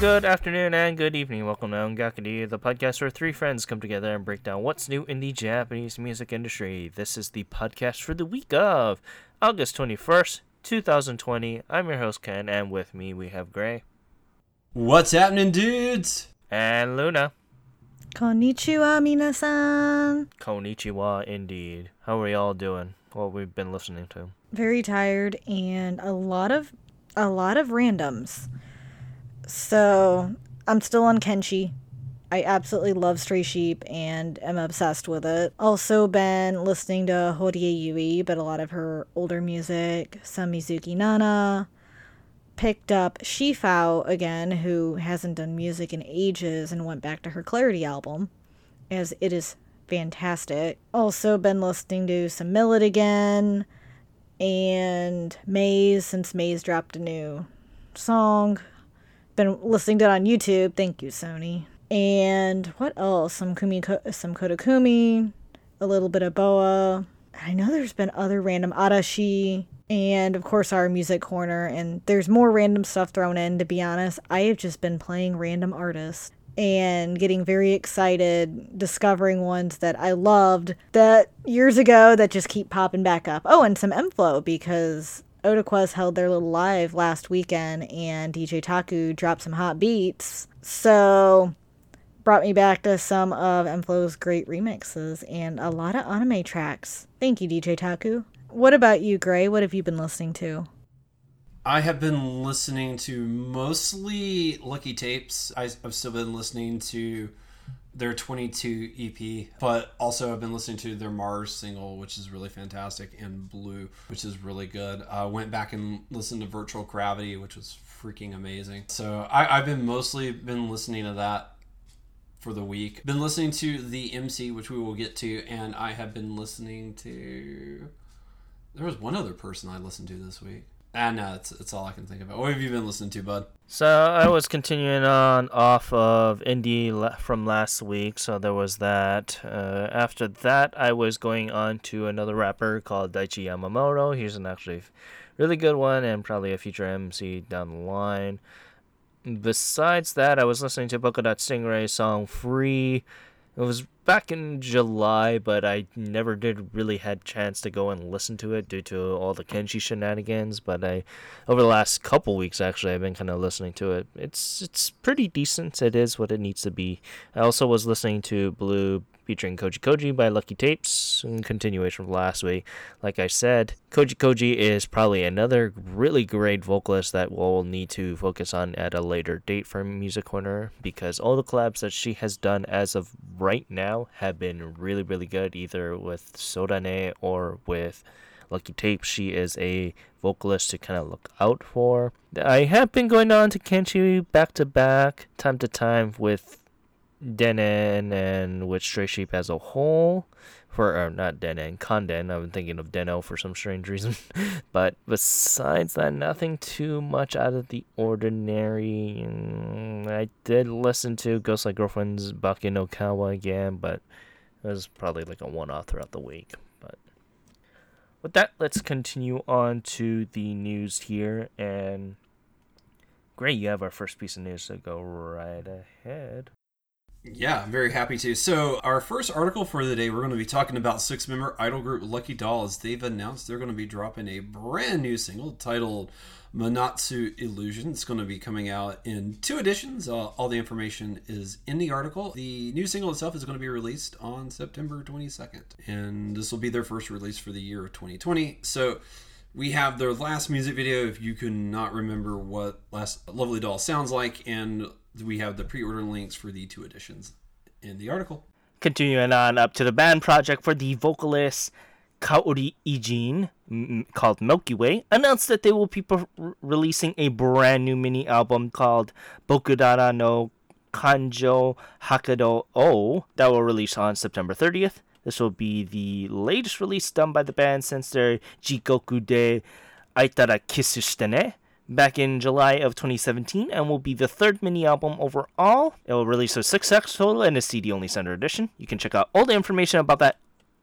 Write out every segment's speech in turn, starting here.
good afternoon and good evening. Welcome to Ongakudi, the podcast where three friends come together and break down what's new in the Japanese music industry. This is the podcast for the week of August 21st, 2020. I'm your host, Ken, and with me we have Gray What's happening, dudes? and Luna. Konnichiwa, minasan. Konnichiwa, indeed. How are y'all doing? What we've been listening to? Very tired and a lot of a lot of randoms. So I'm still on Kenshi. I absolutely love Stray Sheep and am obsessed with it. Also been listening to Horie Yui, but a lot of her older music, some Mizuki Nana. Picked up Shifao again, who hasn't done music in ages and went back to her Clarity album, as it is fantastic. Also been listening to some Milet again and Maze since Maze dropped a new song. Been listening to it on YouTube. Thank you, Sony. And what else? Some Kumi, some Koda Kumi, a little bit of Boa. I know there's been other random Arashi, and of course our music corner. And there's more random stuff thrown in. To be honest, I have just been playing random artists and getting very excited discovering ones that I loved that years ago that just keep popping back up. Oh, and some m-flo because Otaquest held their little live last weekend and DJ Taku dropped some hot beats. So brought me back to some of m-flo's great remixes and a lot of anime tracks. Thank you, DJ Taku. What about you, Gray? What have you been listening to? I have been listening to mostly Lucky Tapes. I've still been listening to their 22 EP, but also I've been listening to their Mars single, which is really fantastic, and Blue, which is really good. I uh, went back and listened to Virtual Gravity, which was freaking amazing. So I, I've been mostly been listening to that for the week. Been listening to the MC, which we will get to, and I have been listening to. There was one other person I listened to this week. Ah, no, it's, it's all I can think about. What have you been listening to, bud? So I was continuing on off of indie la- from last week, so there was that. Uh, after that, I was going on to another rapper called Daichi Yamamoto. He's an actually really good one and probably a future MC down the line. Besides that, I was listening to Polka Dot Stingray song "Free." It was back in July, but I never did really had chance to go and listen to it due to all the Kenshi shenanigans. But I, over the last couple weeks, actually, I've been kind of listening to it. It's it's pretty decent. It is what it needs to be. I also was listening to Blue featuring Koji Koji by Lucky Tapes, in continuation from last week. Like I said, Koji Koji is probably another really great vocalist that we'll need to focus on at a later date for Music Corner because all the collabs that she has done as of right now have been really, really good, either with Sodane or with Lucky Tape. She is a vocalist to kind of look out for. I have been going on to Kenshi back to back, time to time, with Denen and with Stray Sheep as a whole. For or not Denen, Kanden. I'm thinking of Deno for some strange reason. but besides that, nothing too much out of the ordinary. Mm, I did listen to Ghost Like Girlfriend's Baki no Kawa again, but it was probably like a one off throughout the week. But with that, let's continue on to the news here. And great, you have our first piece of news, so go right ahead. Yeah, I'm very happy to. So, our first article for the day, we're going to be talking about six member idol group Lucky Dolls. They've announced they're going to be dropping a brand new single titled Manatsu Illusion. It's going to be coming out in two editions. Uh, all the information is in the article. The new single itself is going to be released on September 22nd, and this will be their first release for the year of 2020. So, we have their last music video if you cannot remember what last lovely doll sounds like and we have the pre-order links for the two editions in the article. Continuing on up to the band project for the vocalist Kaori Ijin, m- called Milky Way, announced that they will be pre- releasing a brand new mini album called Bokudara no Kanjo Hakado O that will release on September 30th. This will be the latest release done by the band since their Jikoku de Aitara Kisu Shitene back in July of 2017 and will be the third mini album overall. It will release a six tracks total and a CD only center edition. You can check out all the information about that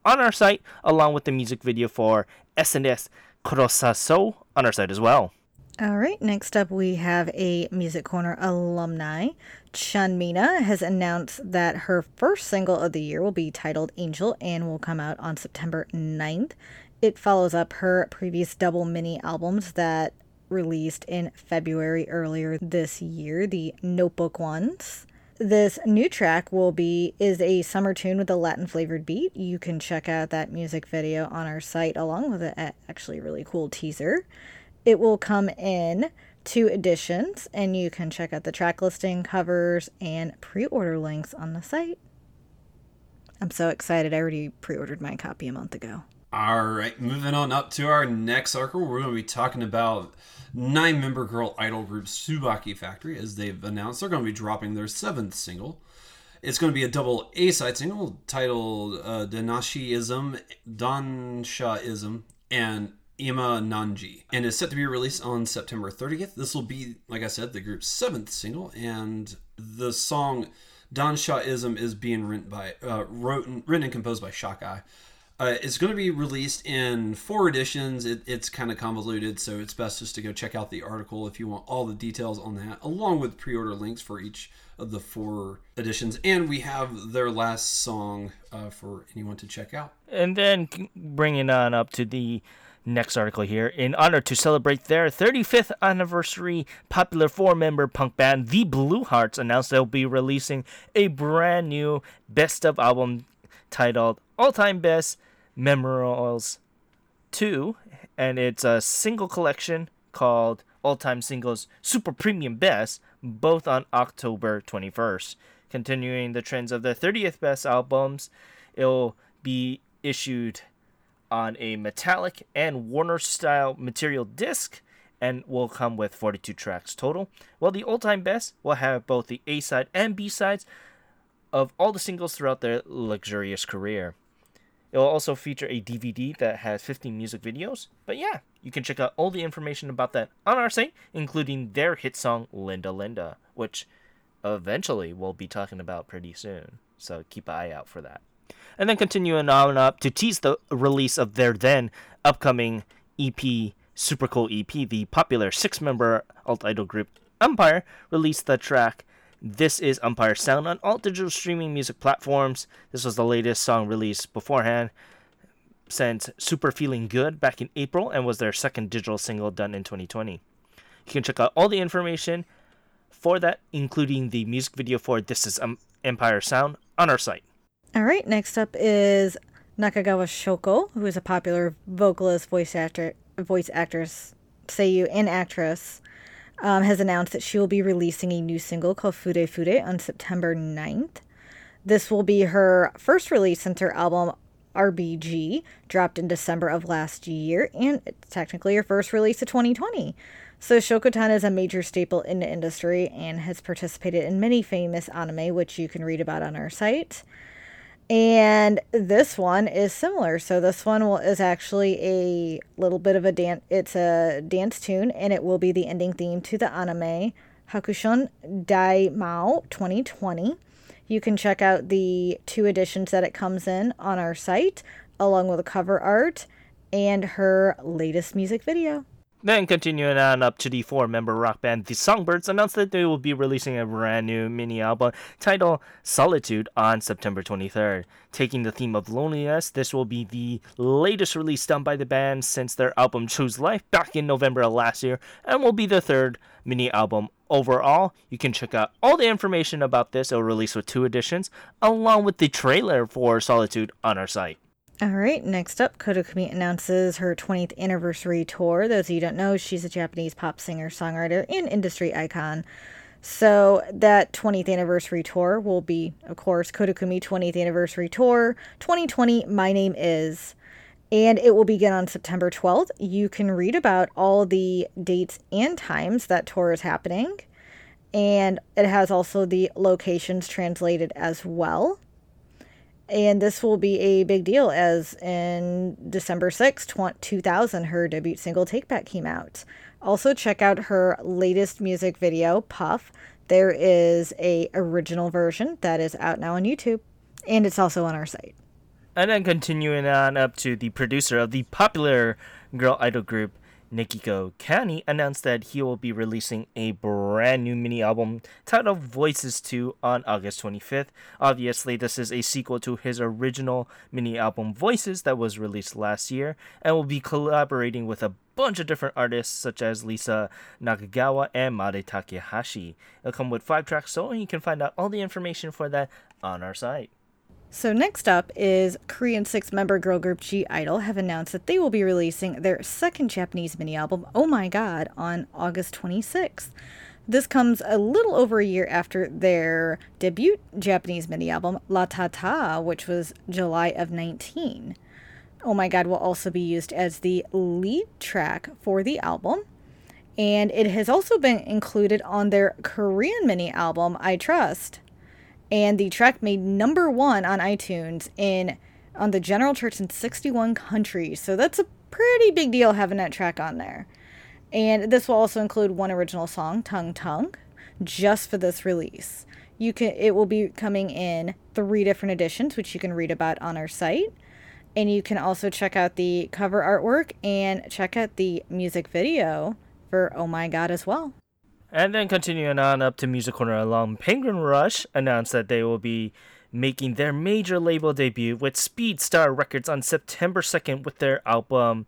on our site, along with the music video for SNS Kurosaso on our site as well. All right, next up we have a Music Corner alumni. Chanmina has announced that her first single of the year will be titled Angel and will come out on September 9th. It follows up her previous double mini albums that released in February earlier this year, the Notebook ones. This new track will be is a summer tune with a Latin flavored beat. You can check out that music video on our site along with an actually really cool teaser. It will come in two editions, and you can check out the track listing, covers, and pre order links on the site. I'm so excited. I already pre ordered my copy a month ago. All right, moving on up to our next article, we're going to be talking about nine member girl idol group Tsubaki Factory as they've announced they're going to be dropping their seventh single. It's going to be a double A side single titled uh, Danashiism, Danshaism, and Ima Nanji, and is set to be released on September 30th. This will be, like I said, the group's seventh single, and the song Danshaism is being written by, uh, wrote, written and composed by Shakai. Uh, it's going to be released in four editions. It, it's kind of convoluted, so it's best just to go check out the article if you want all the details on that, along with pre order links for each of the four editions. And we have their last song uh, for anyone to check out. And then bringing on up to the next article here. In honor to celebrate their 35th anniversary, popular four member punk band The Blue Hearts announced they'll be releasing a brand new best of album titled All Time Best Memorials 2, and it's a single collection called All Time Singles Super Premium Best, both on October 21st. Continuing the trends of the 30th Best albums, it'll be issued on a metallic and Warner style material disc and will come with 42 tracks total. While the all time best will have both the A side and B sides of all the singles throughout their luxurious career. It will also feature a DVD that has 15 music videos. But yeah, you can check out all the information about that on our site, including their hit song Linda Linda, which eventually we'll be talking about pretty soon. So keep an eye out for that. And then continuing on up to tease the release of their then upcoming EP, super cool EP, the popular six member alt idol group Empire released the track this is Empire Sound on all digital streaming music platforms. This was the latest song released beforehand since Super Feeling Good back in April and was their second digital single done in 2020. You can check out all the information for that, including the music video for This is um, Empire Sound, on our site. All right, next up is Nakagawa Shoko, who is a popular vocalist, voice actor, voice actress, seiyuu, and actress um, has announced that she will be releasing a new single called Fude Fude on September 9th. This will be her first release since her album RBG dropped in December of last year, and it's technically her first release of 2020. So Shokotan is a major staple in the industry and has participated in many famous anime, which you can read about on our site. And this one is similar. So this one will, is actually a little bit of a dance. It's a dance tune, and it will be the ending theme to the anime Hakushon Dai Mao 2020. You can check out the two editions that it comes in on our site, along with the cover art and her latest music video. Then continuing on up to the four-member rock band The Songbirds announced that they will be releasing a brand new mini album titled Solitude on September 23rd. Taking the theme of loneliness, this will be the latest release done by the band since their album Choose Life back in November of last year and will be the third mini album overall. You can check out all the information about this. It'll release with two editions along with the trailer for Solitude on our site. All right, next up, Koda Kumi announces her 20th anniversary tour. Those of you don't know, she's a Japanese pop singer, songwriter, and industry icon. So that 20th anniversary tour will be, of course, Koda Kumi 20th anniversary tour 2020. My name is, and it will begin on September 12th. You can read about all the dates and times that tour is happening, and it has also the locations translated as well. And this will be a big deal as in December 6th, 2000, her debut single Take Back came out. Also check out her latest music video, Puff. There is a original version that is out now on YouTube and it's also on our site. And then continuing on up to the producer of the popular girl idol group Nikiko Kani announced that he will be releasing a brand new mini album titled Voices 2 on August 25th. Obviously, this is a sequel to his original mini album Voices that was released last year and will be collaborating with a bunch of different artists such as Lisa Nakagawa and Mare Takehashi. It'll come with five tracks, so you can find out all the information for that on our site. So next up is Korean six-member girl group (G)I-DLE have announced that they will be releasing their second Japanese mini album, Oh My God, on August 26th. This comes a little over a year after their debut Japanese mini album, La Ta Ta, which was July of 19. Oh My God will also be used as the lead track for the album. And it has also been included on their Korean mini album, I Trust and the track made number one on iTunes in on the general charts in 61 countries. So that's a pretty big deal having that track on there. And this will also include one original song, Tongue Tongue, just for this release. You can it will be coming in three different editions, which you can read about on our site. And you can also check out the cover artwork and check out the music video for Oh My God as well. And then continuing on up to Music Corner alum Penguin Rush announced that they will be making their major label debut with Speedstar Records on September 2nd with their album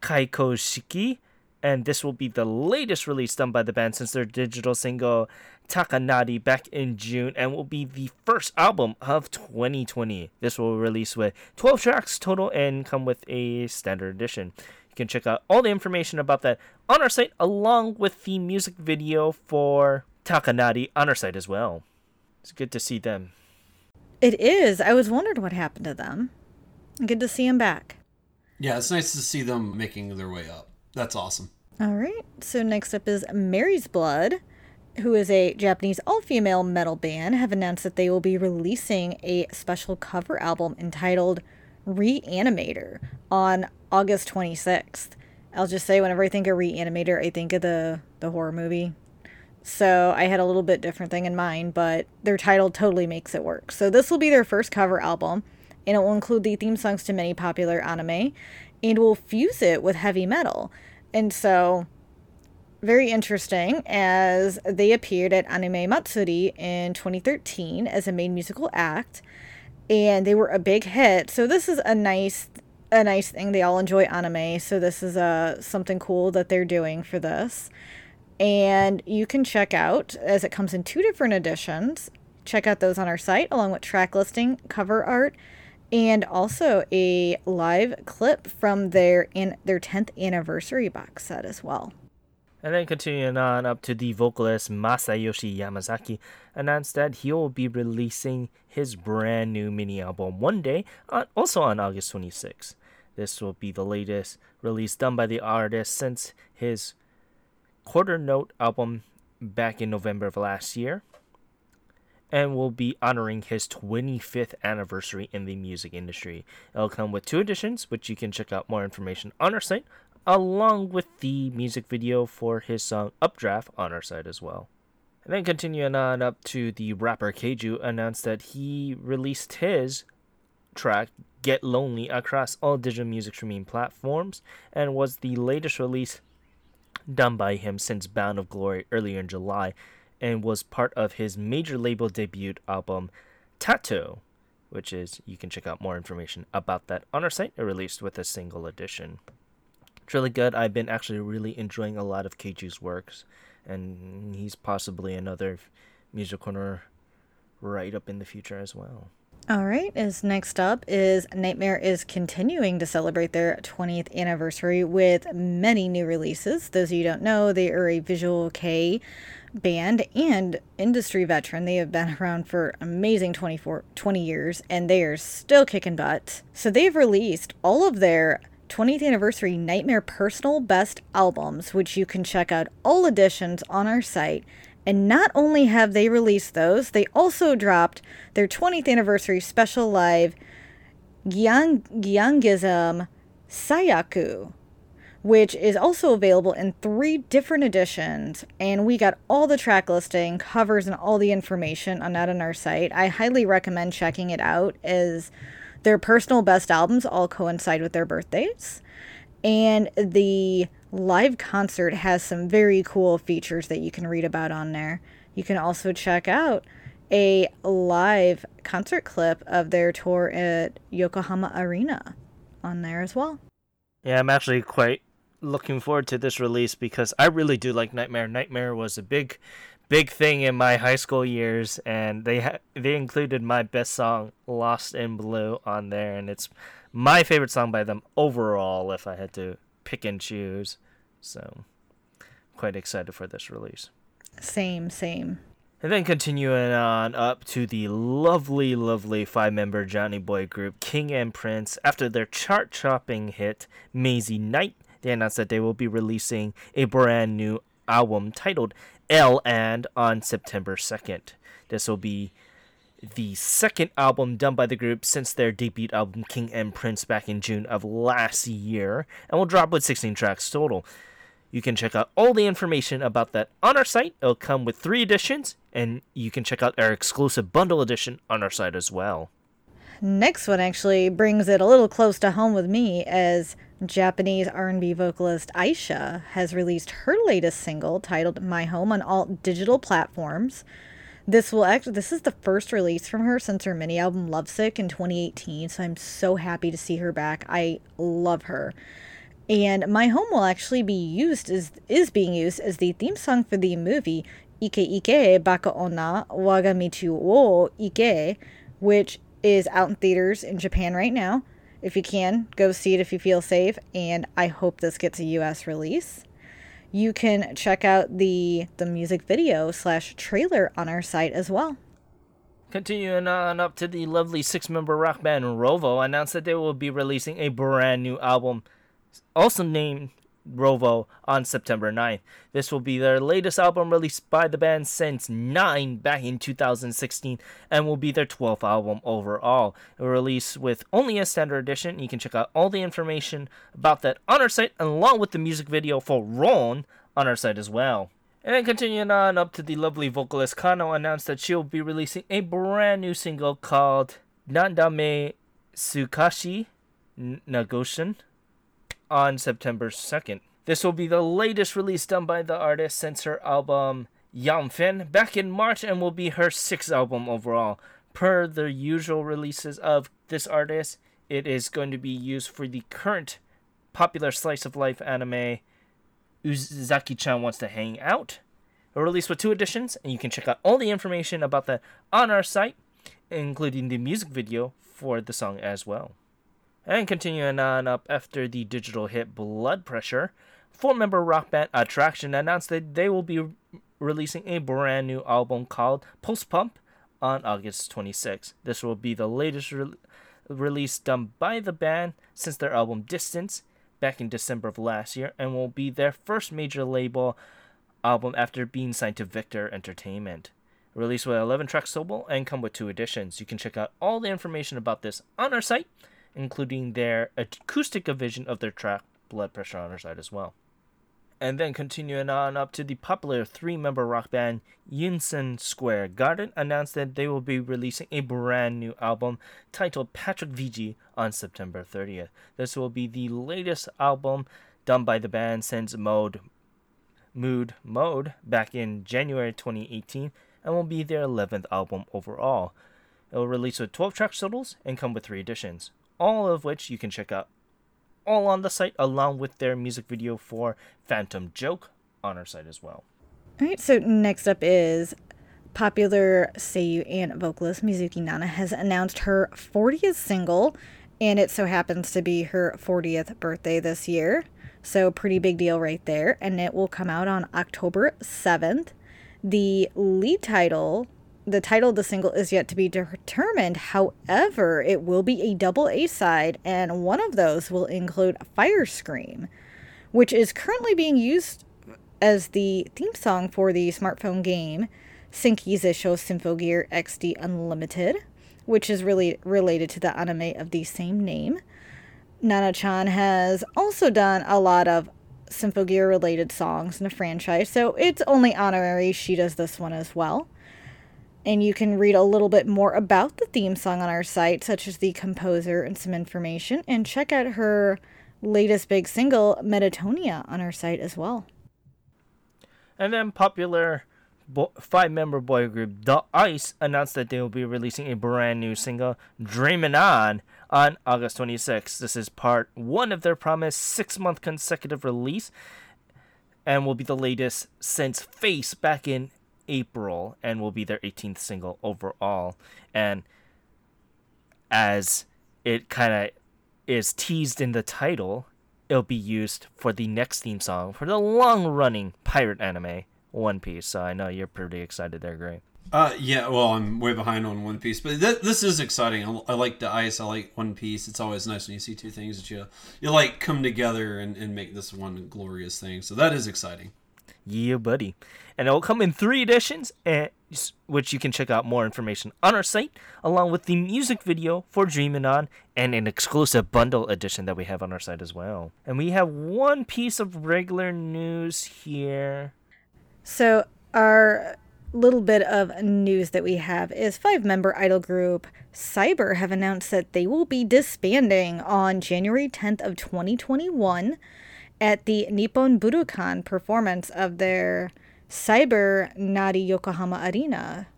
Kaiko Shiki. And this will be the latest release done by the band since their digital single Takanari back in June and will be the first album of 2020. This will release with 12 tracks total and come with a standard edition. You can check out all the information about that on our site, along with the music video for Takanari on our site as well. It's good to see them. It is. I was wondering what happened to them. Good to see them back. Yeah, it's nice to see them making their way up. That's awesome. All right. So next up is Mary's Blood, who is a Japanese all-female metal band, have announced that they will be releasing a special cover album entitled Reanimator on August 26th. I'll just say whenever I think of Reanimator, I think of the the horror movie. So I had a little bit different thing in mind, but their title totally makes it work. So this will be their first cover album, and it will include the theme songs to many popular anime, and will fuse it with heavy metal. And so very interesting as they appeared at Anime Matsuri in 2013 as a main musical act and they were a big hit. So this is a nice a nice thing. They all enjoy anime, so this is uh something cool that they're doing for this. And you can check out as it comes in two different editions. Check out those on our site along with track listing, cover art, and also a live clip from their in their 10th anniversary box set as well. And then continuing on up to the vocalist Masayoshi Yamazaki announced that he will be releasing his brand new mini album one day, also on August 26. This will be the latest release done by the artist since his quarter note album back in November of last year and will be honoring his 25th anniversary in the music industry. It'll come with two editions, which you can check out more information on our site along with the music video for his song Updraft on our site as well. And then continuing on up to the rapper Keiju announced that he released his track Get Lonely across all digital music streaming platforms and was the latest release done by him since Bound of Glory earlier in July and was part of his major label debut album Tattoo, which is you can check out more information about that on our site. It released with a single edition. It's really good. I've been actually really enjoying a lot of Keiju's works, and he's possibly another music corner right up in the future as well. All right, is next up is Nightmare is continuing to celebrate their 20th anniversary with many new releases. Those of you don't know, they are a visual K band and industry veteran. They have been around for amazing 24 20 years and they are still kicking butt. So they've released all of their 20th anniversary Nightmare personal best albums, which you can check out all editions on our site. And not only have they released those, they also dropped their 20th anniversary special live Gyang- Gyangism Sayaku, which is also available in three different editions. And we got all the track listing, covers, and all the information on that on our site. I highly recommend checking it out as their personal best albums all coincide with their birthdays. And the live concert has some very cool features that you can read about on there. You can also check out a live concert clip of their tour at Yokohama Arena on there as well. Yeah, I'm actually quite looking forward to this release because I really do like Nightmare. Nightmare was a big, big thing in my high school years, and they ha- they included my best song "Lost in Blue" on there, and it's my favorite song by them overall. If I had to pick and choose, so quite excited for this release. Same, same. And then continuing on up to the lovely, lovely five member Johnny Boy group King and Prince. After their chart chopping hit Mazy Night, they announced that they will be releasing a brand new album titled L and on September 2nd. This will be the second album done by the group since their debut album King and Prince back in June of last year, and will drop with 16 tracks total. You can check out all the information about that on our site. It'll come with three editions, and you can check out our exclusive bundle edition on our site as well. Next one actually brings it a little close to home with me as Japanese R&B vocalist Aisha has released her latest single titled My Home on all digital platforms. This will actually this is the first release from her since her mini album Lovesick in 2018, so I'm so happy to see her back. I love her. And My Home will actually be used as is being used as the theme song for the movie Ike Ike Baka Onna Waga Michu wo Ike, which is out in theaters in Japan right now. If you can, go see it if you feel safe, and I hope this gets a US release. You can check out the the music video slash trailer on our site as well. Continuing on up to the lovely six-member rock band Rovo announced that they will be releasing a brand new album, also named Rovo on September 9th. This will be their latest album released by the band since 9 back in 2016 and will be their 12th album overall. It will release with only a standard edition. You can check out all the information about that on our site along with the music video for Ron on our site as well. And then continuing on up to the lovely vocalist Kano announced that she'll be releasing a brand new single called Nandame Sukashi Nagoshin on September 2nd. This will be the latest release done by the artist since her album Yamfen back in March and will be her sixth album overall. Per the usual releases of this artist, it is going to be used for the current popular slice of life anime Uzaki chan Wants to Hang Out. A release with two editions, and you can check out all the information about that on our site, including the music video for the song as well. And continuing on up after the digital hit Blood Pressure, four member rock band Attraction announced that they will be releasing a brand new album called Post Pump on August 26. This will be the latest re- release done by the band since their album Distance back in December of last year and will be their first major label album after being signed to Victor Entertainment. Released with 11 tracks total and come with two editions. You can check out all the information about this on our site including their acoustic version of their track Blood Pressure on our side as well. And then continuing on up to the popular three member rock band Unison Square Garden announced that they will be releasing a brand new album titled Patrick Vegee on September 30th. This will be the latest album done by the band since Mode Mood Mode back in January 2018 and will be their 11th album overall. It will release with 12 track totals and come with three editions all of which you can check out all on the site along with their music video for Phantom Joke on our site as well. All right, so next up is popular Seiyu and vocalist Mizuki Nana has announced her 40th single, and it so happens to be her 40th birthday this year. So, pretty big deal right there. And it will come out on October 7th. The lead title the title of the single is yet to be determined. However, it will be a double A side, and one of those will include Fire Scream, which is currently being used as the theme song for the smartphone game Senki Zesshou Symphogear XD Unlimited, which is really related to the anime of the same name. Nana chan has also done a lot of Symphogear related songs in the franchise, so it's only honorary she does this one as well and you can read a little bit more about the theme song on our site, such as the composer and some information, and check out her latest big single, Metanoia, on our site as well. And then popular bo- five member boy group The Ice announced that they will be releasing a brand new single, Dreamin' On, on August 26th. This is part one of their promised six month consecutive release and will be the latest since Face back in April and will be their 18th single overall. And as it kind of is teased in the title, it'll be used for the next theme song for the long running pirate anime One Piece. So I know you're pretty excited there, Gray. Uh, yeah, well, I'm way behind on One Piece, but th- this is exciting. I, I, like Da-iCE. I like One Piece. It's always nice when you see two things that you you like come together and, and make this one glorious thing. So that is exciting. Yeah, buddy. And it will come in three editions, eh, and which you can check out more information on our site, along with the music video for Dreamin' On and an exclusive bundle edition that we have on our site as well. And we have one piece of regular news here. So our little bit of news that we have is five member idol group CY8ER have announced that they will be disbanding on January 10th of 2021 at the Nippon Budokan performance of their CY8ER Nari Yokohama Arena.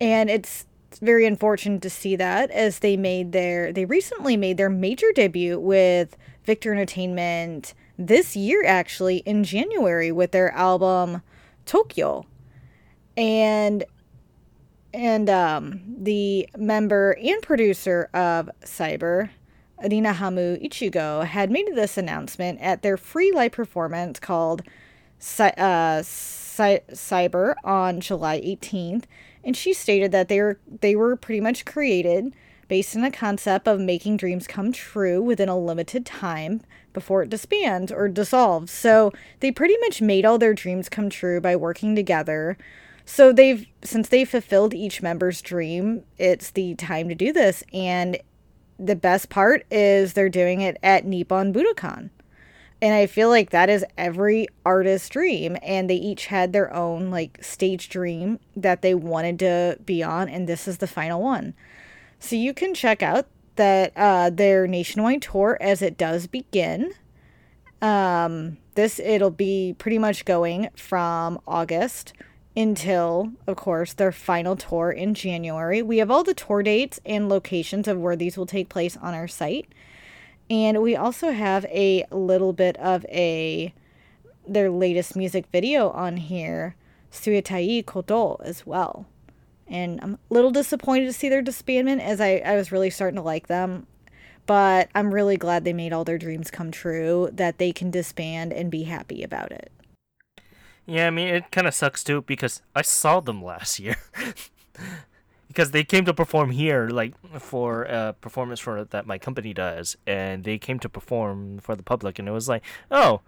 And it's very unfortunate to see that as they made their they recently made their major debut with Victor Entertainment this year actually in January with their album Tokyo and and um, the member and producer of CY8ER, Rinahamu Ichigo, had made this announcement at their free live performance called uh, CY8ER on July 18th, and she stated that they were they were pretty much created based on a concept of making dreams come true within a limited time before it disbands or dissolves. So they pretty much made all their dreams come true by working together so they've since they fulfilled each member's dream, it's the time to do this and the best part is they're doing it at Nippon Budokan. And I feel like that is every artist's dream and they each had their own like stage dream that they wanted to be on and this is the final one. So you can check out that uh, their nationwide tour as it does begin. Um, this it'll be pretty much going from August until, of course, their final tour in January. We have all the tour dates and locations of where these will take place on our site. And we also have a little bit of a their latest music video on here, Suetai Koto, as well. And I'm a little disappointed to see their disbandment as I, I was really starting to like them. But I'm really glad they made all their dreams come true, that they can disband and be happy about it. Yeah, I mean it kind of sucks too because I saw them last year. because they came to perform here like for a performance for that my company does and they came to perform for the public and it was like, "Oh,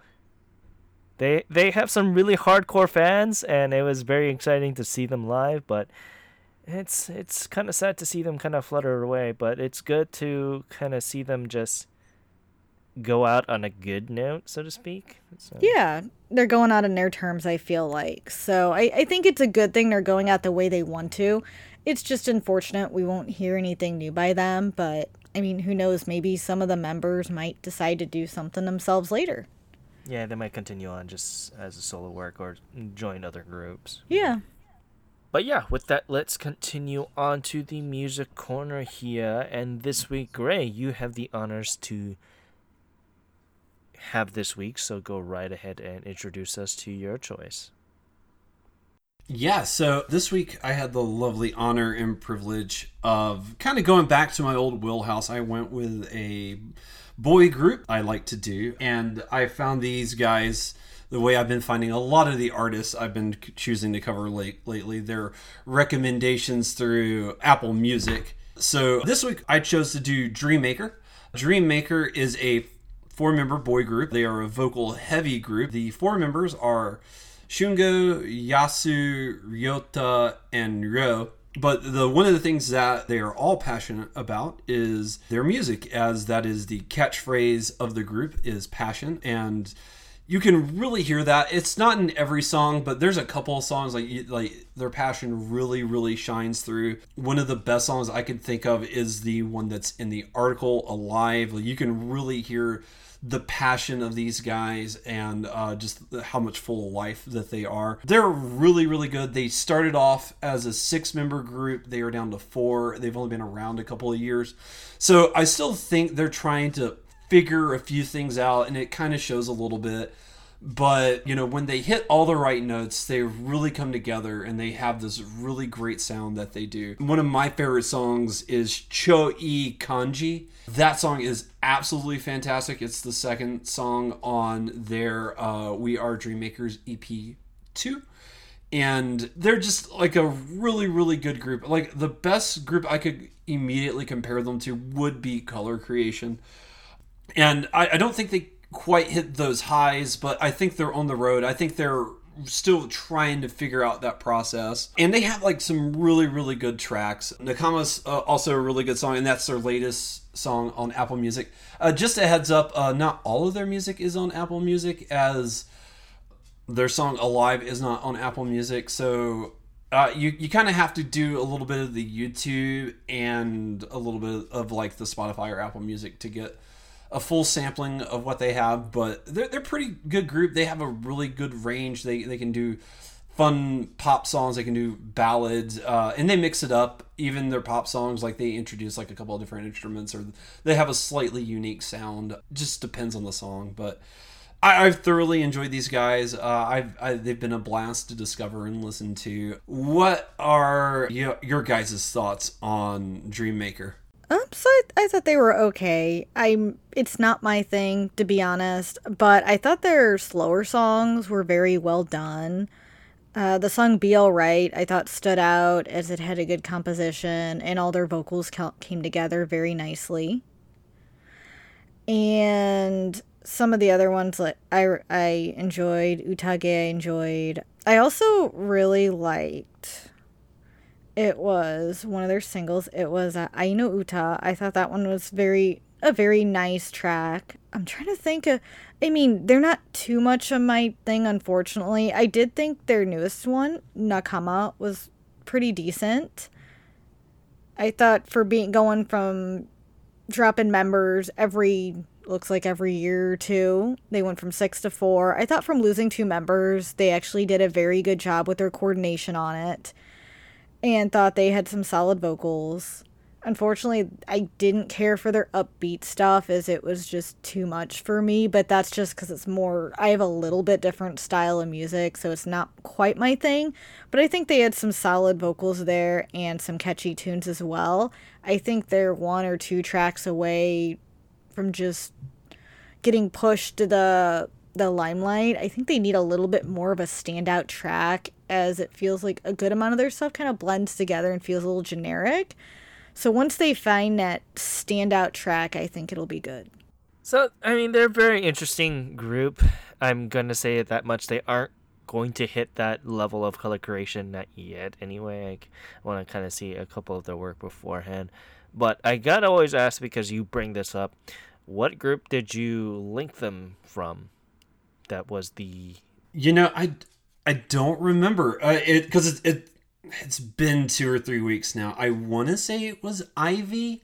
they they have some really hardcore fans and it was very exciting to see them live, but it's it's kind of sad to see them kind of flutter away, but it's good to kind of see them just go out on a good note, so to speak. So. Yeah, they're going out on their terms, I feel like. So I, I think it's a good thing they're going out the way they want to. It's just unfortunate we won't hear anything new by them, but I mean, who knows? Maybe some of the members might decide to do something themselves later. Yeah, they might continue on just as a solo work or join other groups. Yeah. But yeah, with that, let's continue on to the music corner here. And this week, Gray, you have the honors to have this week, so go right ahead and introduce us to your choice. Yeah, so this week I had the lovely honor and privilege of kind of going back to my old wheelhouse. I went with a boy group I like to do, and I found these guys the way I've been finding a lot of the artists I've been choosing to cover late, lately, their recommendations through Apple Music. So this week I chose to do Dreammaker. Dreammaker is a four member boy group. They are a vocal heavy group. The four members are Shungo, Yasu, Ryota, and Ryo. But the one of the things that they are all passionate about is their music, as that is the catchphrase of the group is passion. And you can really hear that. It's not in every song, but there's a couple songs like like their passion really really shines through. One of the best songs I could think of is the one that's in the article "Alive." Like you can really hear the passion of these guys and uh, just how much full of life that they are. They're really, really good. They started off as a six member group, they are down to four. They've only been around a couple of years. So I still think they're trying to figure a few things out, and it kind of shows a little bit. But, you know, when they hit all the right notes, they really come together and they have this really great sound that they do. One of my favorite songs is Cho I Kanji. That song is absolutely fantastic. It's the second song on their uh, We Are Dreammakers EP 2 and they're just like a really really good group like the best group i could immediately compare them to would be color creation and I, I don't think they quite hit those highs, but I think they're on the road. I think they're still trying to figure out that process. And they have like some really, really good tracks. Nakama's uh, also a really good song, and that's their latest song on Apple Music. Uh, just a heads up, uh, not all of their music is on Apple Music, as their song Alive is not on Apple Music. So uh, you you kind of have to do a little bit of the YouTube and a little bit of like the Spotify or Apple Music to get a full sampling of what they have, but they're they're pretty good group. They have a really good range. They they can do fun pop songs. They can do ballads, uh, and they mix it up. Even their pop songs, like they introduce like a couple of different instruments, or they have a slightly unique sound. Just depends on the song, but. I, have thoroughly enjoyed these guys. Uh, I've I, they've been a blast to discover and listen to. What are your, your guys' thoughts on Dreammaker? Um, so I, I thought they were okay. I'm. It's not my thing to be honest, but I thought their slower songs were very well done. Uh, the song "Be Alright" I thought stood out as it had a good composition and all their vocals came together very nicely. And some of the other ones that I I enjoyed Utage I enjoyed. I also really liked it was one of their singles. It was uh, Aino Uta. I thought that one was very a very nice track. I'm trying to think of I mean, they're not too much of my thing unfortunately. I did think their newest one, Nakama, was pretty decent. I thought for being going from dropping members every looks like every year or two. They went from 6 to 4. I thought from losing two members, they actually did a very good job with their coordination on it and thought they had some solid vocals. Unfortunately, I didn't care for their upbeat stuff as it was just too much for me, but that's just because it's more, I have a little bit different style of music, so it's not quite my thing. But I think they had some solid vocals there and some catchy tunes as well. I think they're one or two tracks away from just getting pushed to the the limelight. I think they need a little bit more of a standout track as it feels like a good amount of their stuff kind of blends together and feels a little generic. So once they find that standout track, I think it'll be good. So, I mean, they're a very interesting group. I'm going to say it that much. They aren't going to hit that level of color creation not yet anyway. I want to kind of see a couple of their work beforehand. But I got to always ask because you bring this up. What group did you link them from? that was the. You know, I I don't remember uh, it because it, it it's been two or three weeks now. I want to say it was Ivy,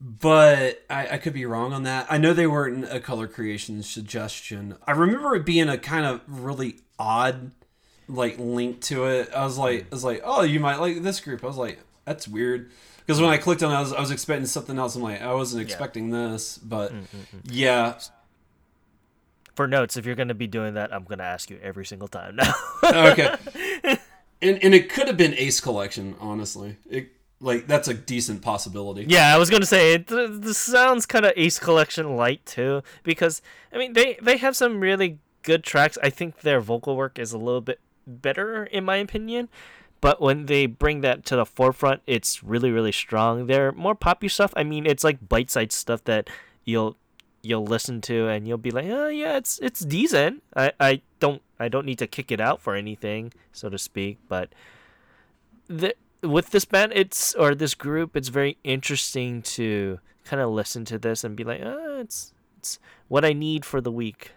but I, I could be wrong on that. I know they weren't a color creation suggestion. I remember it being a kind of really odd like link to it. I was like, I was like, oh, you might like this group. I was like, that's weird. Because when I clicked on it, I was, I was expecting something else. I'm like, I wasn't expecting yeah. this, but Mm-mm-mm. yeah for notes, if you're going to be doing that, I'm going to ask you every single time now. okay. And and it could have been Ace Collection, honestly. It like that's a decent possibility. Yeah, I was going to say it. This sounds kind of Ace Collection light too, because I mean they they have some really good tracks. I think their vocal work is a little bit better in my opinion. But when they bring that to the forefront, it's really, really strong. They're more poppy stuff. I mean, it's like bite-sized stuff that you'll you'll listen to and you'll be like, oh yeah, it's it's decent. I, I don't I don't need to kick it out for anything, so to speak. But the with this band, it's or this group, it's very interesting to kind of listen to this and be like, oh, it's it's what I need for the week,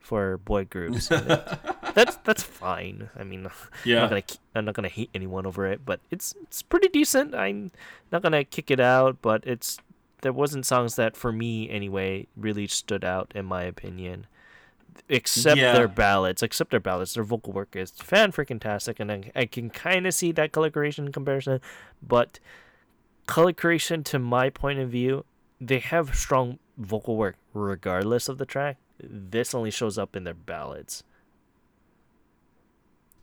for boy groups. that's that's fine. I mean, Yeah. I'm not gonna I'm not gonna hate anyone over it, but it's it's pretty decent. I'm not gonna kick it out, but it's there wasn't songs that for me anyway really stood out in my opinion. Except Yeah. their ballads, except their ballads, their vocal work is fan freaking tastic, and I, I can kind of see that color creation comparison, but color creation, to my point of view, they have strong vocal work regardless of the track. This only shows up in their ballads.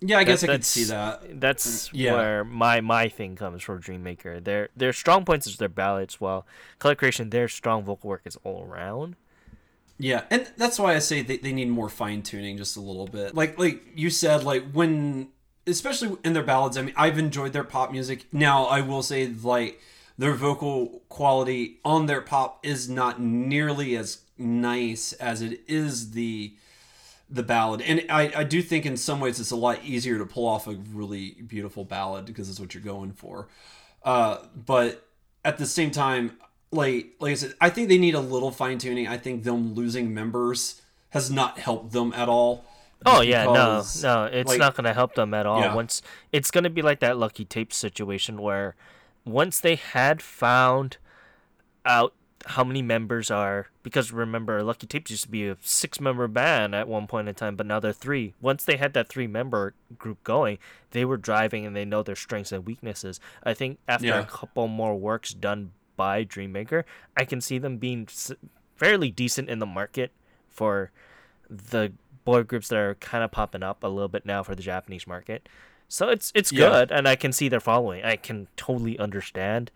Yeah, I guess That- I could see that. That's mm, Yeah. where my my thing comes from Dreammaker. Their their strong points is their ballads, while color creation, their strong vocal work is all around. Yeah, and that's why I say they, they need more fine tuning just a little bit. Like like you said, like when especially in their ballads, I mean I've enjoyed their pop music. Now I will say like their vocal quality on their pop is not nearly as nice as it is the the ballad. And I, I do think in some ways it's a lot easier to pull off a really beautiful ballad because it's what you're going for. Uh, but at the same time, like like I said, I think they need a little fine tuning. I think them losing members has not helped them at all. Oh yeah, no, no, it's like- not gonna help them at all. Yeah. Once it's gonna be like that lucky tape situation where once they had found out how many members are because remember Lucky Tapes used to be a six member band at one point in time, but now they're three. Once they had that three member group going, they were driving and they know their strengths and weaknesses. I think after Yeah. a couple more works done by Dreammaker, I can see them being fairly decent in the market for the boy groups that are kind of popping up a little bit now for the Japanese market. So it's it's Yeah. good, and I can see their following. I can totally understand.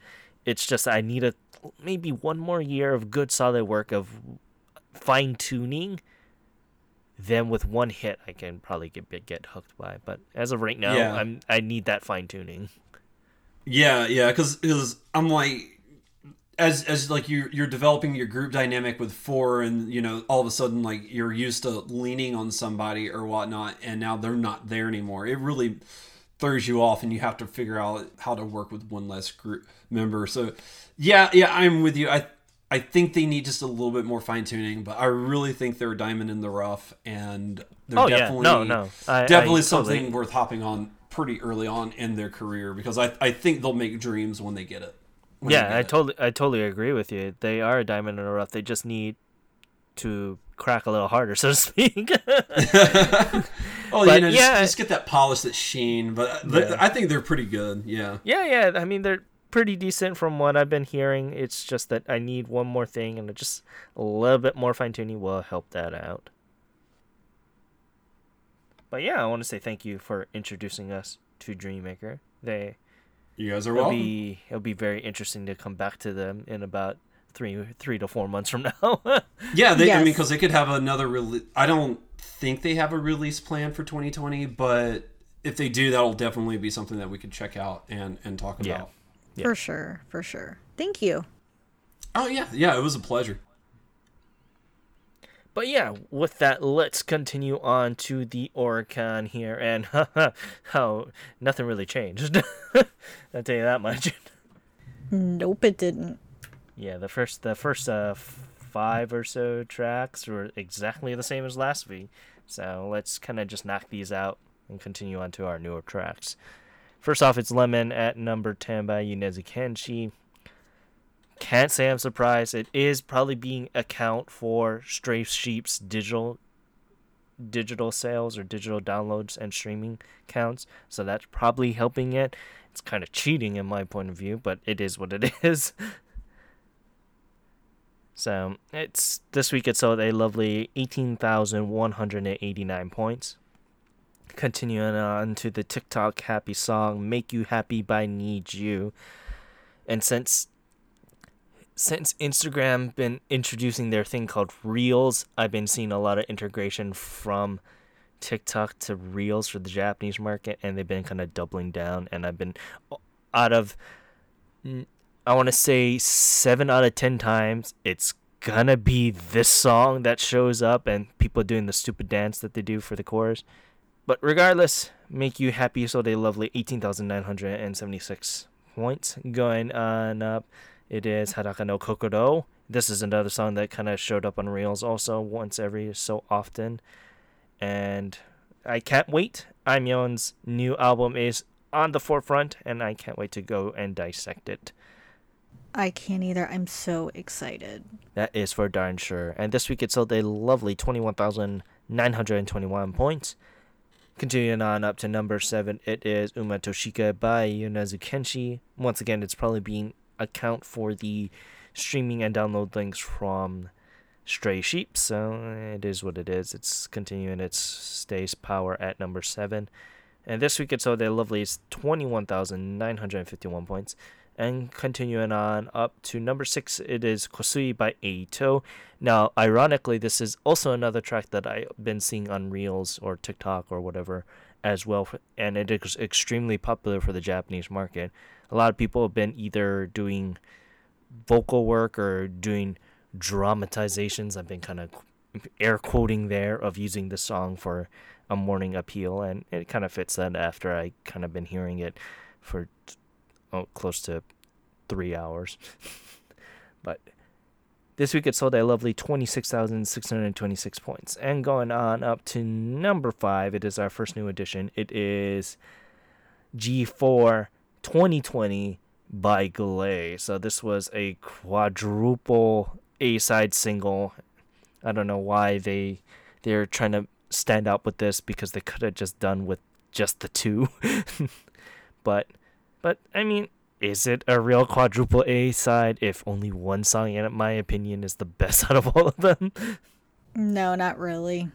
It's just I need a maybe one more year of good solid work of fine tuning. Then with one hit, I can probably get get hooked by. But as of right now, Yeah. I'm I need that fine tuning. Yeah, yeah, because I'm like, as as like you you're developing your group dynamic with four, and you know all of a sudden like you're used to leaning on somebody or whatnot, and now they're not there anymore. It really throws you off, and you have to figure out how to work with one less group member. So, yeah, yeah, I'm with you. I I think they need just a little bit more fine tuning, but I really think they're a diamond in the rough, and they're Oh yeah, definitely no, no, I, I definitely totally- something worth hopping on pretty early on in their career because I, I think they'll make dreams when they get it. Yeah, get I it. totally I totally agree with you. They are a diamond in the rough. They just need to crack a little harder, so to speak. oh, but you know, just, yeah. just get that polish, that sheen. But Yeah. I think they're pretty good. Yeah. yeah, yeah. I mean, they're pretty decent from what I've been hearing. It's just that I need one more thing, and just a little bit more fine tuning will help that out. But yeah, I want to say thank you for introducing us to Dreammaker. They You guys are it'll welcome. be it'll be very interesting to come back to them in about three three to four months from now. Yeah, they, I mean, because they could have another release. I don't think they have a release plan for 2020, but if they do, that'll definitely be something that we could check out and, and talk about. Yeah. For sure, for sure. Thank you. Oh, yeah. Yeah, it was a pleasure. But yeah, with that, let's continue on to the Oricon here, and how nothing really changed. I'll tell you that much. Nope, it didn't. yeah, the first the first uh, f- five or so tracks were exactly the same as last week, so let's kind of just knock these out and continue on to our newer tracks. First off, it's Lemon at number ten by Yonezu Kenshi. Can't say I'm surprised. It is probably being account for Stray Sheep's digital digital sales or digital downloads and streaming counts. So that's probably helping it. It's kind of cheating in my point of view, but it is what it is. so it's this week it sold a lovely eighteen thousand one hundred and eighty nine points. Continuing on to the TikTok happy song "Make You Happy" by NiziU, and since since Instagram been introducing their thing called Reels, I've been seeing a lot of integration from TikTok to Reels for the Japanese market, and they've been kind of doubling down. And I've been out of, I want to say seven out of ten times, it's gonna be this song that shows up, and people doing the stupid dance that they do for the chorus. But regardless, make you happy. So they lovely eighteen thousand nine hundred and seventy six points going on up. It is Haraka no Kokoro. This is another song that kind of showed up on Reels also once every so often. And I can't wait. Aimyon's new album is on the forefront, and I can't wait to go and dissect it. I can't either. I'm so excited. That is for darn sure. And this week it sold a lovely 21,921 points. Continuing on up to number seven, it is Uma Toshika by Yonezu Kenshi. Once again, it's probably being account for the streaming and download links from Stray Sheep, so it is what it is. It's continuing its stays power at number seven. And this week it sold a lovely 21,951 points. And continuing on up to number six, it is Kosui by Eito. Now, ironically, this is also another track that I've been seeing on Reels or TikTok or whatever as well, and it is extremely popular for the Japanese market. A lot of people have been either doing vocal work or doing dramatizations. I've been kind of air quoting there of using the song for a morning appeal, and it kind of fits that after I kind of been hearing it for oh, close to three hours. but this week it sold a lovely 26,626 points. And going on up to number five, it is our first new edition. It is G4 2020 by Glay. So this was a quadruple A side single. I don't know why they they're trying to stand out with this because they could have just done with just the two. but but I mean, is it a real quadruple A side if only one song in my opinion is the best out of all of them? No, not really.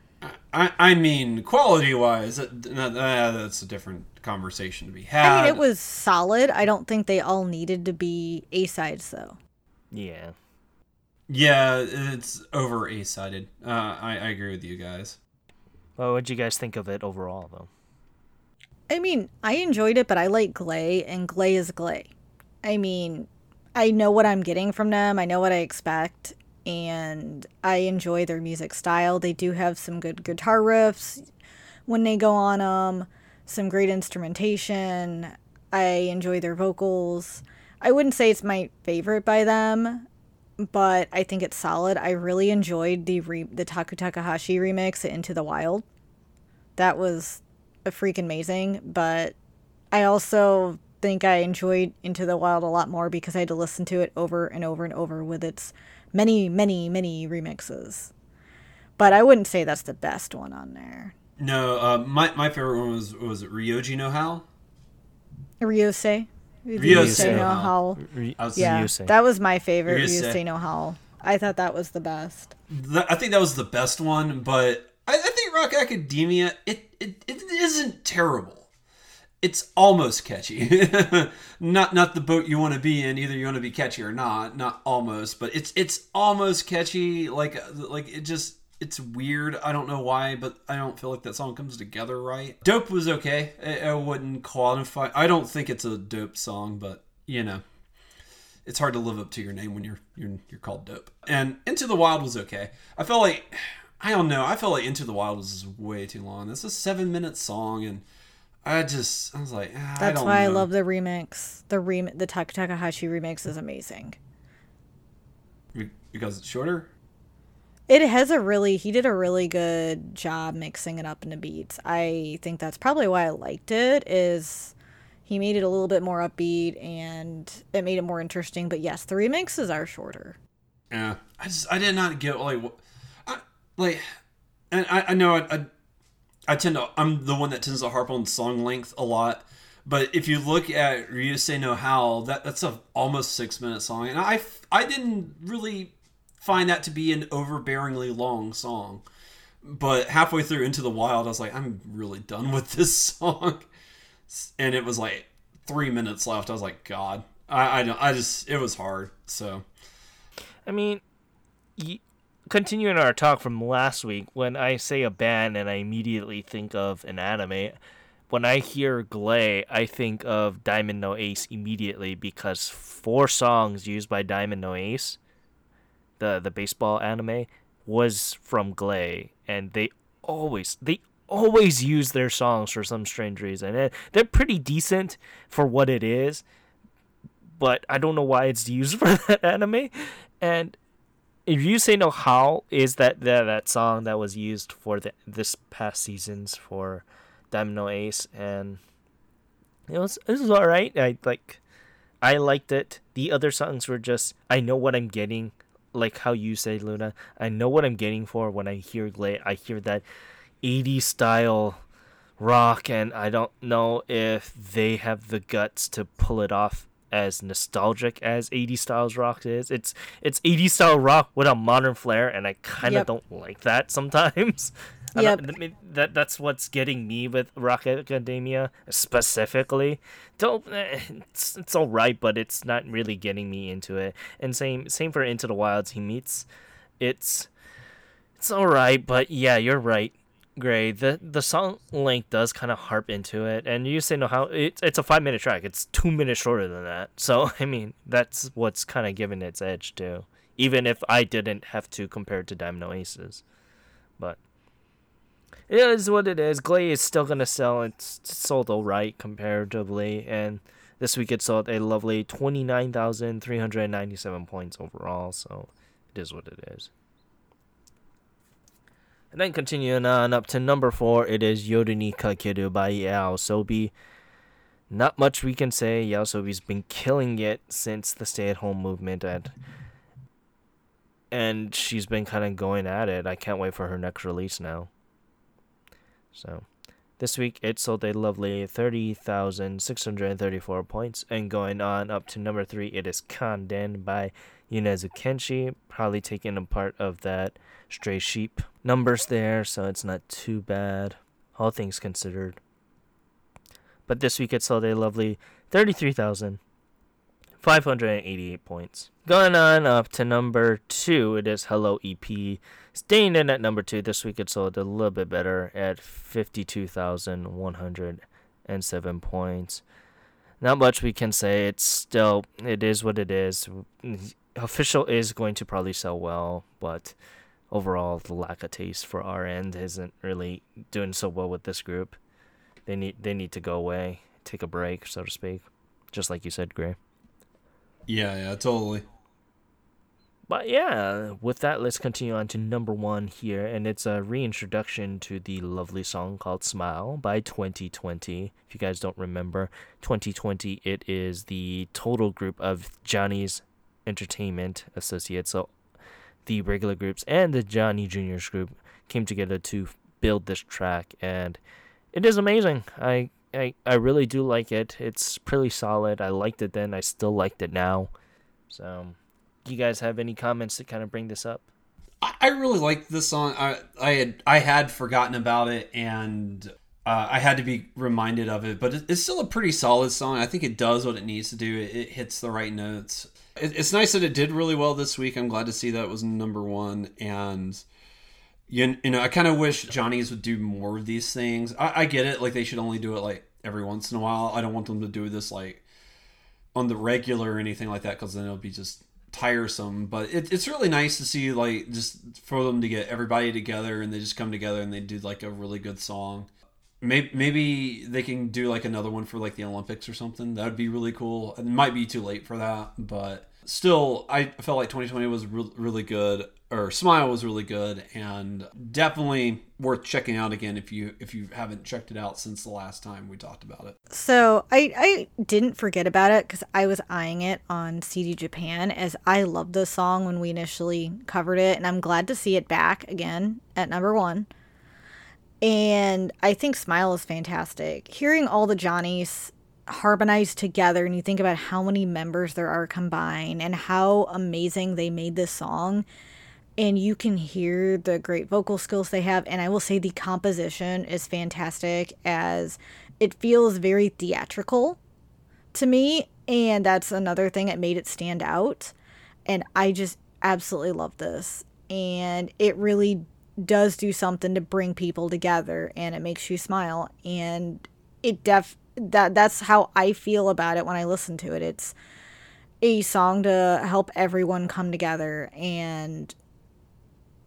I, I mean, quality wise, that, that, that's a different conversation to be had. I mean, it was solid. I don't think they all needed to be A sides, though. Yeah. Yeah, it's over A sided. Uh, I, I agree with you guys. Well, what'd you guys think of it overall, though? I mean, I enjoyed it, but I like Glay, and Glay is Glay. I mean, I know what I'm getting from them. I know what I expect, and I enjoy their music style. They do have some good guitar riffs when they go on them, some great instrumentation. I enjoy their vocals. I wouldn't say it's my favorite by them, but I think it's solid. I really enjoyed the re- the Taku Takahashi remix Into the Wild. That was a freaking amazing, but I also think I enjoyed Into the Wild a lot more because I had to listen to it over and over and over with its many, many, many remixes. But I wouldn't say that's the best one on there. No, uh, my my favorite one was was Ryoji no How. Ryusei. Ryusei no How. was- Yeah, Ryusei. that was my favorite. Ryusei. Ryusei no How. I thought that was the best. Th- I think that was the best one, but I, I think Rock Academia it, it it isn't terrible. It's almost catchy. not not the boat you want to be in. Either you want to be catchy or not. Not almost, but it's it's almost catchy. Like like it just it's weird. I don't know why, but I don't feel like that song comes together right. Dope was okay. I, I wouldn't qualify. I don't think it's a dope song, but you know it's hard to live up to your name when you're you're you're called dope. And Into the Wild was okay. I felt like I don't know. I felt like Into the Wild was way too long. Is a seven minute song, and I just I was like, ah, I That's don't why I love the remix. The rem the Taku Takahashi remix is amazing. Because it's shorter. It has a really he did a really good job mixing it up into beats. I think that's probably why I liked it is he made it a little bit more upbeat and it made it more interesting. But yes, the remixes are shorter. Yeah, I just I did not get like what I like, and I, I know I, I I tend to I'm the one that tends to harp on song length a lot. But if you look at Ryusei no How, that that's a almost six minute song, and I I didn't really find that to be an overbearingly long song. But halfway through Into the Wild, I was like, I'm really done with this song, and it was like three minutes left. I was like, God, I I, don't, I just it was hard. So I mean, y- continuing our talk from last week, when I say a band and I immediately think of an anime, when I hear Glay, I think of Diamond No Ace immediately because four songs used by Diamond No Ace, the the baseball anime, was from Glay, and they always they always use their songs for some strange reason. And they're pretty decent for what it is, but I don't know why it's used for that anime. And if Ryusei no How is that that, that song that was used for the this past seasons for Diamond no Ace and it was it was all right. I like I liked it. The other songs were just I know what I'm getting, like how you say Luna. I know what I'm getting for when I hear Glay. I hear that 80s style rock, and I don't know if they have the guts to pull it off as nostalgic as 80s styles rock is. It's it's 80s style rock with a modern flair, and I kind of yep. don't like that sometimes. Yep. that that's what's getting me with Rock Academia specifically. Don't eh, it's, it's all right, but it's not really getting me into it. And same same for Into the Wilds. He meets, it's it's all right, but yeah, you're right. Gray. The the song length does kind of harp into it, and Ryusei no How it's it's a five minute track. It's two minutes shorter than that. So I mean that's what's kind of giving its edge too. Even if I didn't have to compare it to Diamond no Ace, but it is what it is. Glay is still gonna sell. It's sold alright comparatively, and this week it sold a lovely twenty nine thousand three hundred ninety seven points overall. So it is what it is. And then continuing on up to number four, it is Yoru ni Kakeru by YOASOBI. Not much we can say. YOASOBI's been killing it since the stay at home movement and and she's been kind of going at it. I can't wait for her next release now. So, this week it sold a lovely 30,634 points and going on up to number 3 it is Kanden by Yonezu Kenshi, probably taking a part of that stray sheep numbers there, so it's not too bad, all things considered. But this week it sold a lovely 33,588 points. Going on up to number two, it is Hello EP. Staying in at number two, this week it sold a little bit better at 52,107 points. Not much we can say. It's still, it is what it is. Official is going to probably sell well, but overall the lack of taste for our end isn't really doing so well with this group. They need they need to go away, take a break, so to speak. Just like you said, Gray. Yeah, yeah, totally. But yeah, with that, let's continue on to number one here, and it's a reintroduction to the lovely song called "Smile" by 2020. If you guys don't remember, 2020, it is the total group of Johnny's Entertainment Associates, so the regular groups and the Johnny Juniors group came together to build this track, and it is amazing. I I, I really do like it. It's pretty solid. I liked it then. I still liked it now. So, do you guys have any comments to kind of bring this up? I really like this song. I I had I had forgotten about it, and uh, I had to be reminded of it. But it's still a pretty solid song. I think it does what it needs to do. It, it hits the right notes it's nice that it did really well this week. I'm glad to see that it was number one. And you, you know, I kind of wish Johnny's would do more of these things. I, I get it, like they should only do it like every once in a while. I don't want them to do this like on the regular or anything like that because then it'll be just tiresome. But it, it's really nice to see like just for them to get everybody together and they just come together and they do like a really good song. Maybe, maybe they can do like another one for like the Olympics or something. That would be really cool. It might be too late for that, but still, I felt like 2020 was re- really good, or Smile was really good, and definitely worth checking out again if you if you haven't checked it out since the last time we talked about it. So I I didn't forget about it because I was eyeing it on CD Japan as I loved the song when we initially covered it, and I'm glad to see it back again at number one. And I think Smile is fantastic. Hearing all the Johnnies harmonized together and you think about how many members there are combined and how amazing they made this song and you can hear the great vocal skills they have. And i will say the composition is fantastic as it feels very theatrical to me and that's another thing that made it stand out. And i just absolutely love this. And it really does do something to bring people together and it makes you smile. And it def that that's how I feel about it when I listen to it. It's a song to help everyone come together and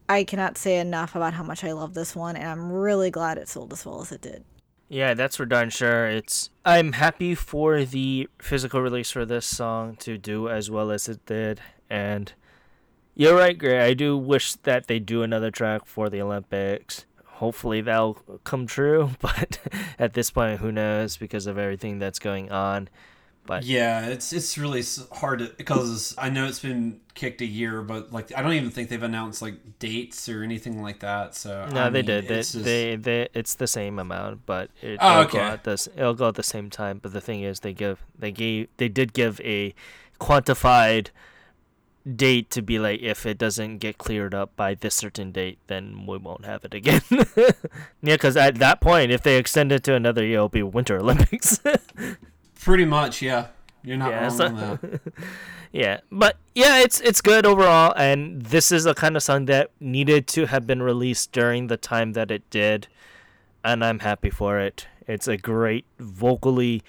I cannot say enough about how much I love this one and I'm really glad it sold as well as it did. Yeah, that's for darn sure. It's I'm happy for the physical release for this song to do as well as it did, and you're right, Gray. I do wish that they do another track for the Olympics. Hopefully that'll come true, but at this point, who knows because of everything that's going on. But yeah, it's it's really hard to, because I know it's been kicked a year, but like I don't even think they've announced like dates or anything like that. So no, I they mean, did. They, it's just- they they it's the same amount, but it, Oh, it'll go at this it'll go at the same time. But the thing is, they give they gave they did give a quantified date to be like if it doesn't get cleared up by this certain date then we won't have it again yeah because at that point if they extend it to another year it'll be winter olympics pretty much, yeah. You're not Yeah, wrong so- on that. yeah but yeah it's it's good overall and this is a kind of song that needed to have been released during the time that it did and i'm happy for it it's a great vocally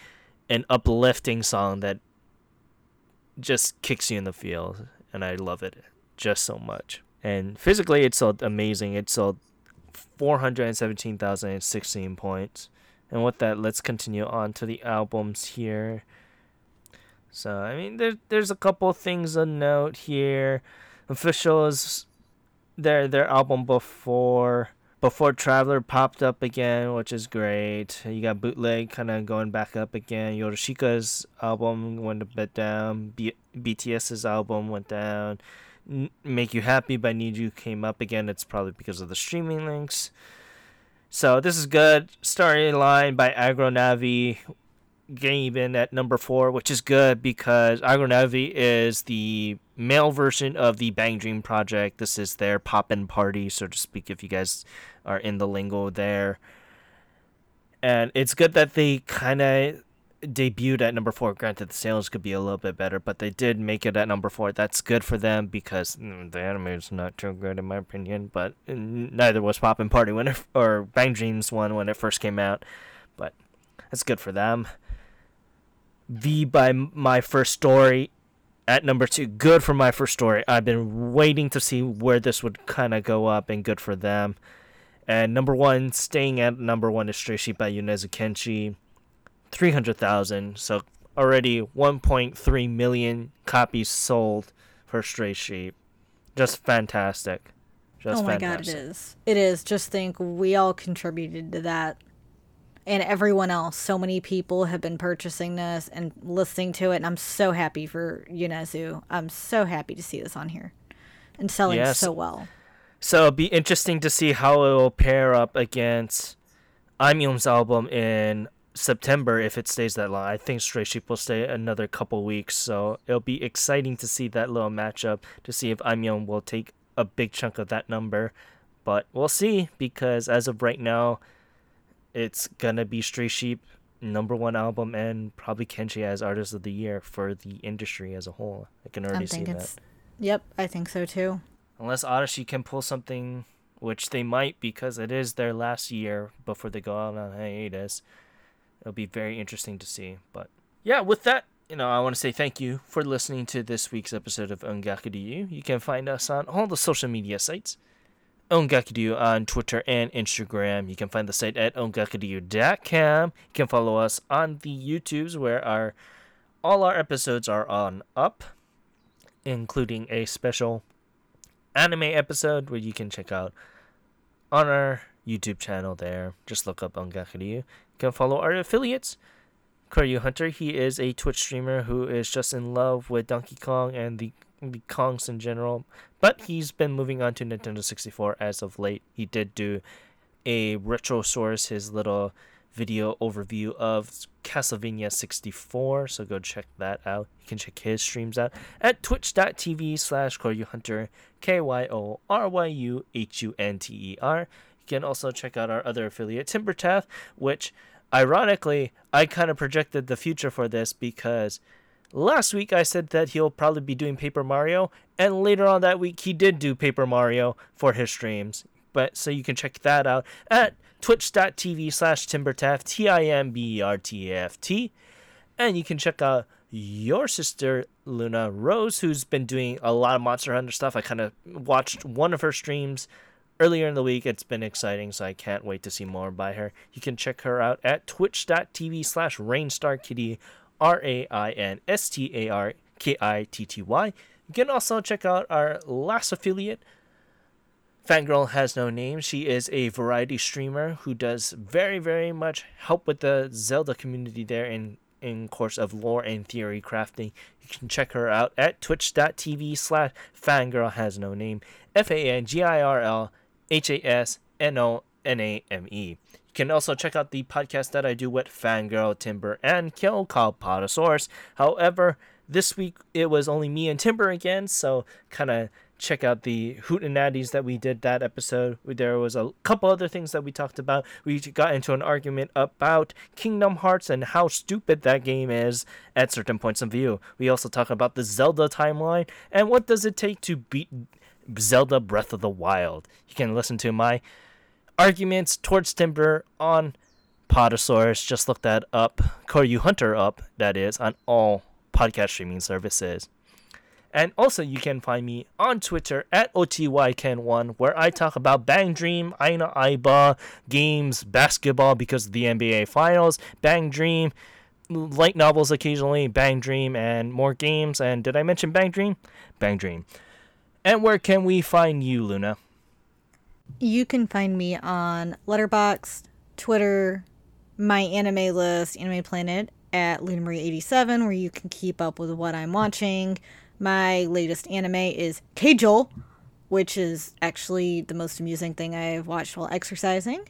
and uplifting song that just kicks you in the feels and i love it just so much. And physically it sold amazing. It sold 417016 points. And with that let's continue on to the albums here. So I mean, there's there's a couple things to note here. Officials, their their album before before Traveler popped up again, which is great. You got Bootleg kind of going back up again. Yorushika's album went a bit down. B- BTS's album went down. N- Make You Happy by NiziU came up again. It's probably because of the streaming links. So this is good. Storyline by Agronavi Gaben at number four, which is good because Agronavi is the male version of the Bang Dream project. This is their Poppin'Party, so to speak, if you guys are in the lingo there. And it's good that they kind of debuted at number four. Granted, the sales could be a little bit better, but they did make it at number four. That's good for them because mm, the anime is not too good in my opinion. But neither was Poppin'Party when it, or Bang Dreams one when it first came out. But that's good for them. V by My First Story at number two. Good for My First Story. I've been waiting to see where this would kind of go up, and good for them. And number one, staying at number one is Stray Sheep by Yonezu Kenshi. 300,000. So already 1.3 million copies sold for Stray Sheep. Just fantastic. Just oh my god, it fantastic. is. It is. Just think we all contributed to that. And everyone else. So many people have been purchasing this and listening to it. And I'm so happy for Yonezu. I'm so happy to see this on here and selling Yes. so well. So it'll be interesting to see how it will pair up against Aimyon's album in September if it stays that long. I think Stray Sheep will stay another couple weeks, so it'll be exciting to see that little matchup to see if Aimyon will take a big chunk of that number. But we'll see because as of right now, it's gonna be Stray Sheep number one album and probably Kenshi as artist of the year for the industry as a whole. I can already see that. Yep, I think so too. Unless Arashi can pull something, which they might because it is their last year before they go out on hiatus. It'll be very interesting to see. But yeah, with that, you know, I want to say thank you for listening to this week's episode of Ongaku Ryu. You can find us on all the social media sites. Ongaku Ryu on Twitter and Instagram. You can find the site at ongakuryu.com. You can follow us on the YouTubes where our all our episodes are on up, including a special anime episode where you can check out on our YouTube channel there. Just look up Ongakuryu. You can follow our affiliates. Kyoryu Hunter, he is a Twitch streamer who is just in love with Donkey Kong and the the Kongs in general. But he's been moving on to Nintendo 64 as of late. He did do a Retrosaurus, his little video overview of Castlevania 64, so go check that out. You can check his streams out at twitch.tv slash Hunter, K Y O R Y U H U N T E R. You can also check out our other affiliate, Timbertaft, which ironically, I kind of projected the future for this because last week I said that he'll probably be doing Paper Mario, and later on that week he did do Paper Mario for his streams. But so you can check that out at twitch.tv slash timbertaft t-i-m-b-e-r-t-a-f-t and you can check out your sister luna rose who's been doing a lot of monster hunter stuff i kind of watched one of her streams earlier in the week. It's been exciting, so I can't wait to see more by her. You can check her out at twitch.tv slash rainstarkitty, R A I N S T A R K I T T Y. You can also check out our last affiliate, Fangirl Has No Name. She is a variety streamer who does very, very much help with the Zelda community there in, in course of lore and theory crafting. You can check her out at twitch.tv slash fangirl has no name. F A N G I R L H A S N O N A M E. You can also check out the podcast that I do with Fangirl, Timber, and Kill called Potosaurus. However, this week it was only me and Timber again, so kind of check out the hootenannies that we did that episode. There was a couple other things that we talked about. We got into an argument about Kingdom Hearts and how stupid that game is at certain points of view. We also talk about the Zelda timeline and what does it take to beat Zelda Breath of the Wild. You can listen to my arguments towards Timber on Potosaurus. Just look that up. Kyoryu Hunter up, that is, on all podcast streaming services. And also, you can find me on Twitter at OTYKen1, where I talk about Bang Dream, Aina Aiba, games, basketball because of the NBA Finals, Bang Dream, light novels occasionally, Bang Dream, and more games. And did I mention Bang Dream? Bang Dream. And where can we find you, Luna? You can find me on Letterboxd, Twitter, my anime list, Anime Planet, at LunaMarie87, where you can keep up with what I'm watching. My latest anime is Keijo, which is actually the most amusing thing I've watched while exercising.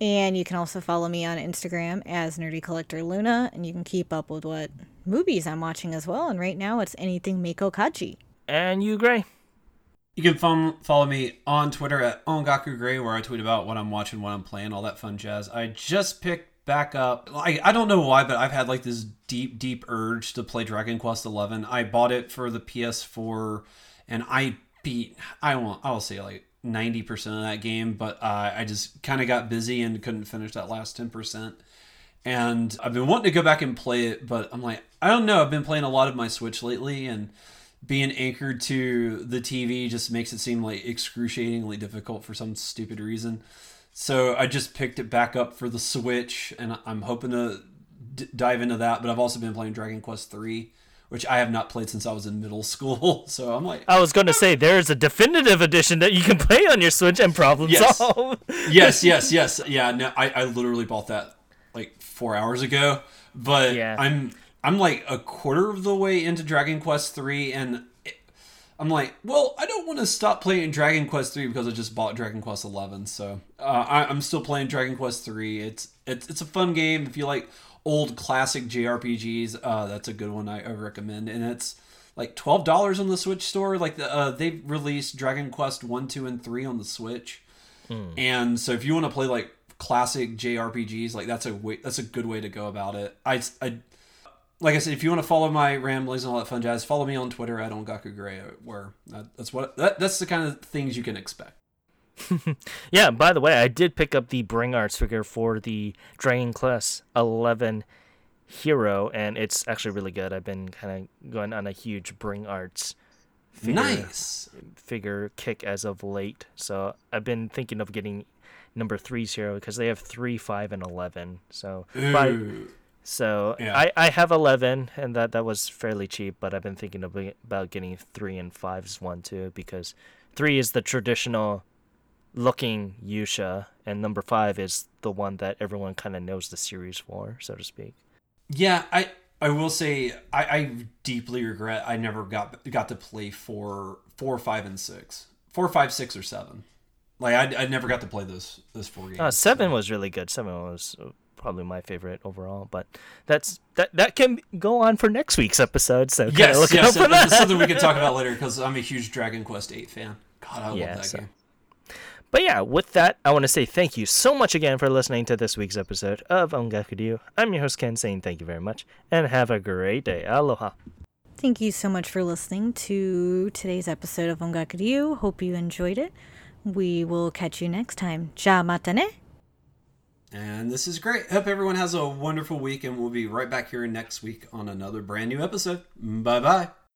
And you can also follow me on Instagram as Nerdy Collector Luna, and you can keep up with what movies I'm watching as well. And right now, it's anything Meiko Kaji. And you, Gray. You can follow, follow me on Twitter at Ongaku Gray, where I tweet about what I'm watching, what I'm playing, all that fun jazz. I just picked back up. I, I don't know why, but I've had like this deep, deep urge to play Dragon Quest Eleven. I bought it for the PS4, and I beat. I won't. I'll say like ninety percent of that game, but uh, I just kind of got busy and couldn't finish that last ten percent. And I've been wanting to go back and play it, but I'm like, I don't know. I've been playing a lot of my Switch lately, and being anchored to the TV just makes it seem like excruciatingly difficult for some stupid reason. So I just picked it back up for the Switch, and I'm hoping to d- dive into that. But I've also been playing Dragon Quest Three, which I have not played since I was in middle school. So I'm like, I was going to say there's a definitive edition that you can play on your Switch and problem Yes. solve. yes, yes, yes, yeah. No, I, I literally bought that like four hours ago, but Yeah. I'm I'm like a quarter of the way into Dragon Quest Three, and I'm like, well, I don't want to stop playing Dragon Quest Three because I just bought Dragon Quest Eleven, so uh, I, I'm still playing Dragon Quest Three. It's it's it's a fun game if you like old classic JRPGs. Uh, that's a good one I, I recommend, and it's like twelve dollars on the Switch store. Like the, uh, they've released Dragon Quest One, Two, and Three on the Switch. And so if you want to play like classic JRPGs, like that's a way, that's a good way to go about it. I, I like I said, if you want to follow my ramblings and all that fun jazz, follow me on Twitter at Ongaku Gray, where that, that's what that, that's the kind of things you can expect. Yeah, by the way, I did pick up the Bring Arts figure for the Dragon Quest 11 Hero, and it's actually really good. I've been kind of going on a huge Bring Arts figure, Nice. figure kick as of late. So I've been thinking of getting number three's hero because they have three, five, and 11. So Ooh. So Yeah. I, I have 11, and that, that was fairly cheap, but I've been thinking about getting 3 and 5's one too, because 3 is the traditional looking Yusha, and number 5 is the one that everyone kind of knows the series for, so to speak. Yeah, I I will say I, I deeply regret I never got got to play four, four, five, and six, four, five, six, or seven. Like I, I never got to play those those four games. Uh, 7 was really good. 7 was probably my favorite overall, but that's that that can go on for next week's episode, so kinda Yes, look yes, out for and this is that. something we can talk about later because I'm a huge Dragon Quest Eight fan. God, I Yeah, love that so- game. But yeah, with that, I want to say thank you so much again for listening to this week's episode of Ongaku Ryu. I'm your host Ken, saying thank you very much, and have a great day. Aloha. Thank you so much for listening to today's episode of Ongaku Ryu. Hope you enjoyed it. We will catch you next time. Ja mata ne. And this is great. Hope everyone has a wonderful week, and we'll be right back here next week on another brand new episode. Bye bye.